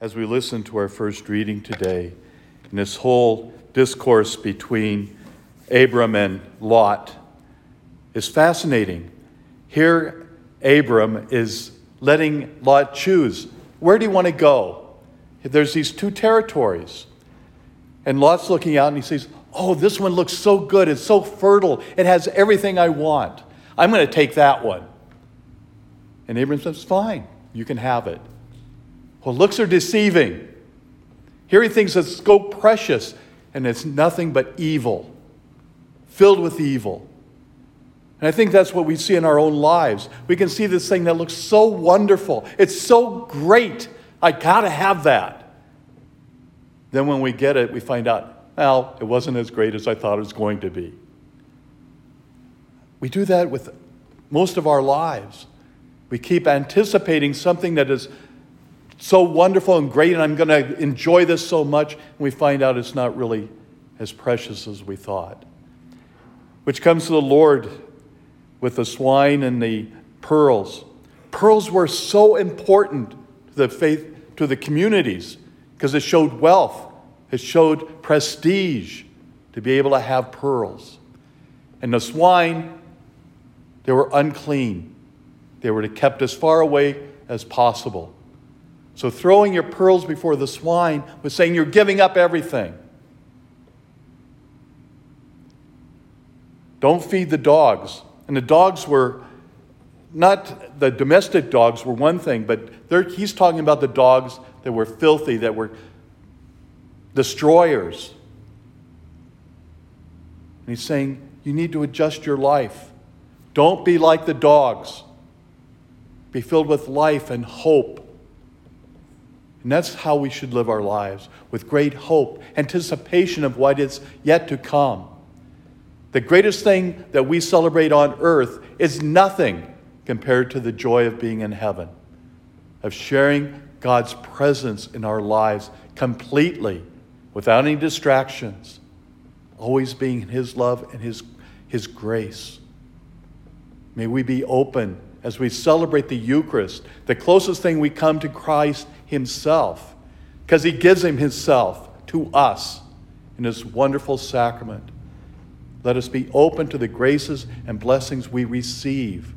as we listen to our first reading today in this whole discourse between Abram and Lot is fascinating. Here, Abram is letting Lot choose where do you want to go? There's these two territories. And Lot's looking out and he says, Oh, this one looks so good. It's so fertile. It has everything I want. I'm going to take that one. And Abram says, Fine, you can have it. Well, looks are deceiving. Here he thinks it's so precious, and it's nothing but evil, filled with evil. And I think that's what we see in our own lives. We can see this thing that looks so wonderful. It's so great. I got to have that. Then when we get it, we find out, well, it wasn't as great as I thought it was going to be. We do that with most of our lives. We keep anticipating something that is so wonderful and great, and I'm going to enjoy this so much, and we find out it's not really as precious as we thought. Which comes to the Lord with the swine and the pearls. Pearls were so important to the faith, to the communities, because it showed wealth, it showed prestige to be able to have pearls. And the swine, they were unclean. They were kept as far away as possible. So throwing your pearls before the swine was saying you're giving up everything. Don't feed the dogs. And the dogs were not the domestic dogs were one thing, but he's talking about the dogs that were filthy, that were destroyers. And he's saying, you need to adjust your life. Don't be like the dogs. Be filled with life and hope. And that's how we should live our lives with great hope, anticipation of what is yet to come. The greatest thing that we celebrate on earth is nothing compared to the joy of being in heaven, of sharing God's presence in our lives completely, without any distractions, always being in His love and His, His grace. May we be open as we celebrate the Eucharist, the closest thing we come to Christ Himself, because He gives Him Himself to us in His wonderful sacrament. Let us be open to the graces and blessings we receive,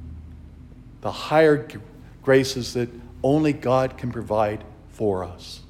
the higher graces that only God can provide for us.